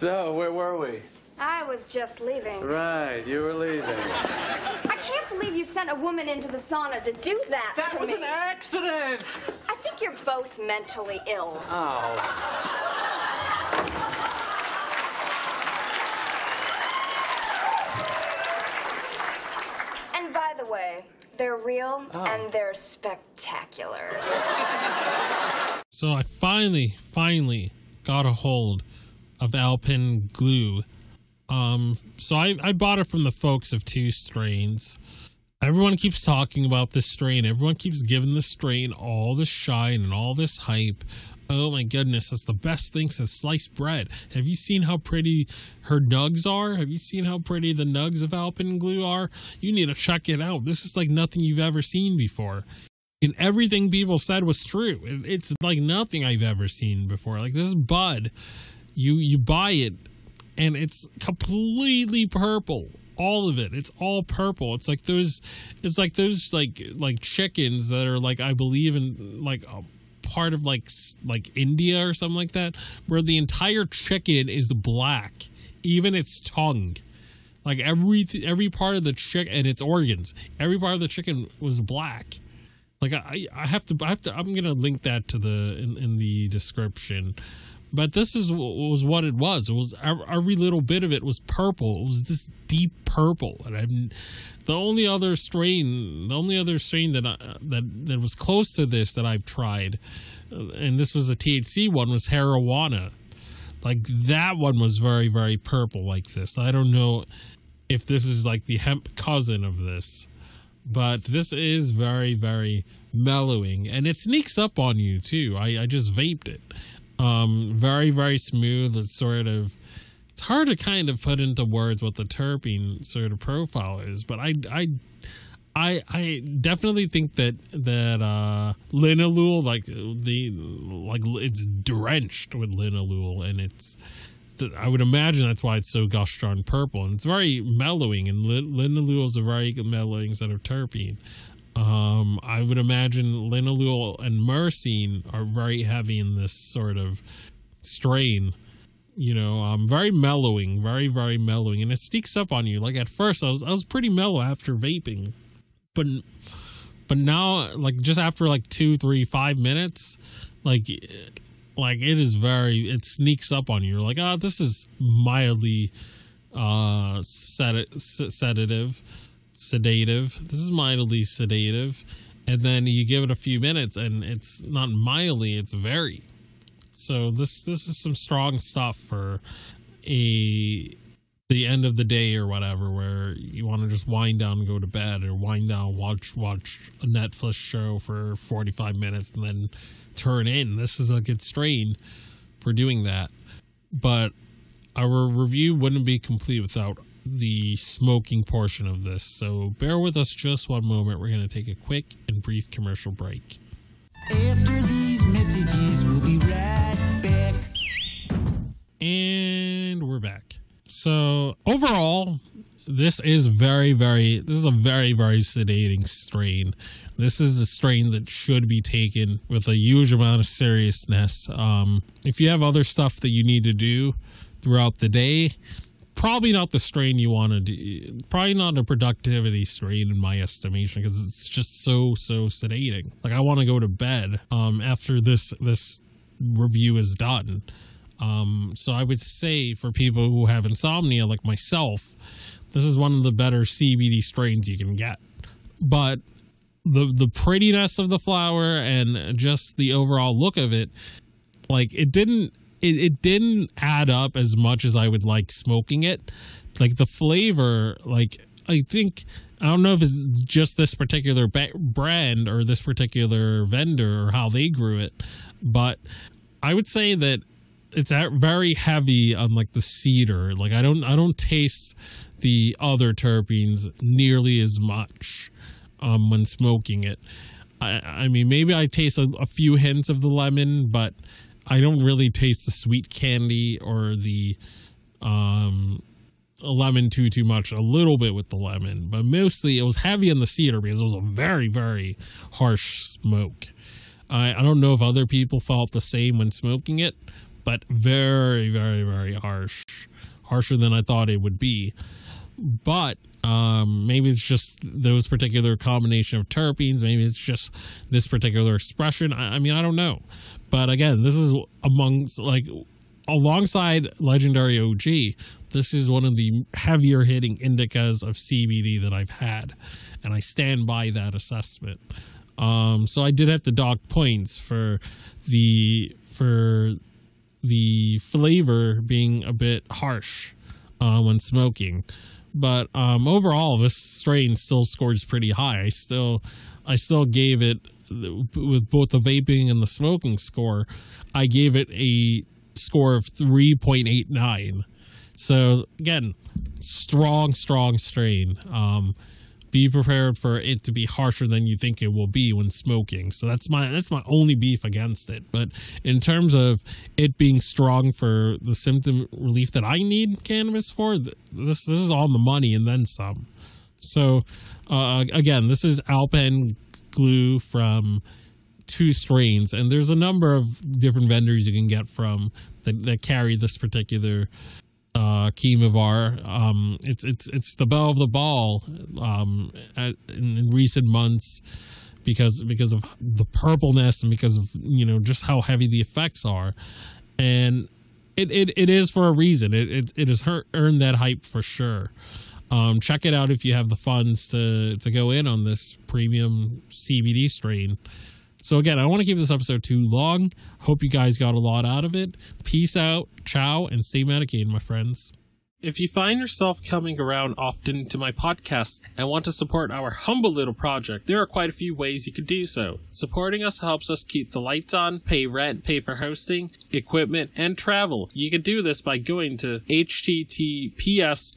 So, where were we? I was just leaving. Right, you were leaving. I can't believe you sent a woman into the sauna to do that. That to was me. an accident! I think you're both mentally ill. Oh. And by the way, they're real Oh. and they're spectacular. So I finally, finally got a hold of Alpen glue. Um, so I, I bought it from the folks of two strains. Everyone keeps talking about this strain. Everyone keeps giving the strain all the shine and all this hype. Oh my goodness, that's the best thing since sliced bread. Have you seen how pretty her nugs are? Have you seen how pretty the nugs of Alpen glue are? You need to check it out. This is like nothing you've ever seen before and everything people said was true. It's like nothing I've ever seen before. Like this is Bud. You you buy it and it's completely purple. All of it. It's all purple. It's like those it's like those like like chickens that are like I believe in like a part of like like India or something like that where the entire chicken is black, even its tongue like every every part of the chicken and its organs every part of the chicken was black like i i have to i have to i'm gonna link that to the in, in the description but this is was what it was. It was every little bit of it was purple. It was this deep purple. And i've the only other strain the only other strain that I, that that was close to this that i've tried uh, and this was a thc one was Harawana. like that one was very very purple like this. I don't know if this is like the hemp cousin of this but this is very very mellowing. And it sneaks up on you too. I, I just vaped it um very very smooth it's sort of it's hard to kind of put into words what the terpene sort of profile is but i i I I definitely think that that uh linalool like the like it's drenched with linalool and it's I would imagine that's why it's so gosh darn purple and it's very mellowing and linalool is a very mellowing set of terpene. Um, I would imagine linalool and myrcene are very heavy in this sort of strain. You know, um, very mellowing, very very mellowing, and it sneaks up on you. Like at first, I was I was pretty mellow after vaping but but now like just after like two three five minutes like like it is very it sneaks up on you you're like oh this is mildly uh sed- sedative sedative. This is mildly sedative. And then you give it a few minutes and it's not mildly it's very. So this this is some strong stuff for a the end of the day or whatever where you want to just wind down and go to bed or wind down watch watch a netflix show for 45 minutes and then turn in. This is a good strain for doing that. But our review wouldn't be complete without the smoking portion of this. So bear with us just one moment. We're going to take a quick and brief commercial break. After these messages we'll be right back. And we're back. So overall, this is very, very, this is a very, very sedating strain. This is a strain that should be taken with a huge amount of seriousness. Um, if you have other stuff that you need to do throughout the day, probably not the strain you want to do. Probably not a productivity strain in my estimation because it's just so so sedating. Like I want to go to bed um, after this this review is done. Um, so I would say for people who have insomnia like myself, this is one of the better CBD strains you can get. But the the prettiness of the flower and just the overall look of it, like it didn't it, it didn't add up as much as I would like smoking it. Like the flavor, like I think I don't know if it's just this particular brand or this particular vendor or how they grew it, but I would say that it's very heavy on like the cedar. Like I don't I don't taste the other terpenes nearly as much um, when smoking it. I, I mean, maybe I taste a, a, few hints of the lemon, but I don't really taste the sweet candy or the um, lemon too too much. A little bit with the lemon, but mostly it was heavy in the cedar because it was a very very harsh smoke. I, I don't know if other people felt the same when smoking it, but very, very, very harsh. Harsher than I thought it would be. But um, maybe it's just those particular combination of terpenes. Maybe it's just this particular expression. I, I mean, I don't know. But again, this is amongst like alongside Legendary OG, this is one of the heavier hitting indicas of CBD that I've had, and I stand by that assessment. Um, so I did have to dock points for the for the flavor being a bit harsh uh, when smoking. But um, overall, this strain still scores pretty high. I still, I still gave it with both the vaping and the smoking score. I gave it a score of three point eight nine. So again, strong, strong strain. Um, be prepared for it to be harsher than you think it will be when smoking. So that's my that's my only beef against it. But in terms of it being strong for the symptom relief that I need cannabis for, this this is all the money and then some. So uh, again, this is Alpen glue from two strains, and there's a number of different vendors you can get from that, that carry this particular uh, Chemovar. Um, it's it's it's the bell of the ball um, at, in, in, recent months because because of the purpleness and because of you know just how heavy the effects are, and it it, it is for a reason. It it, it has earned that hype for sure. Um, check it out if you have the funds to to go in on this premium CBD strain. So again, I don't want to keep this episode too long. Hope you guys got a lot out of it. Peace out, ciao, and stay medicated, my friends. If you find yourself coming around often to my podcast and want to support our humble little project, there are quite a few ways you can do so. Supporting us helps us keep the lights on, pay rent, pay for hosting, equipment, and travel. You can do this by going to https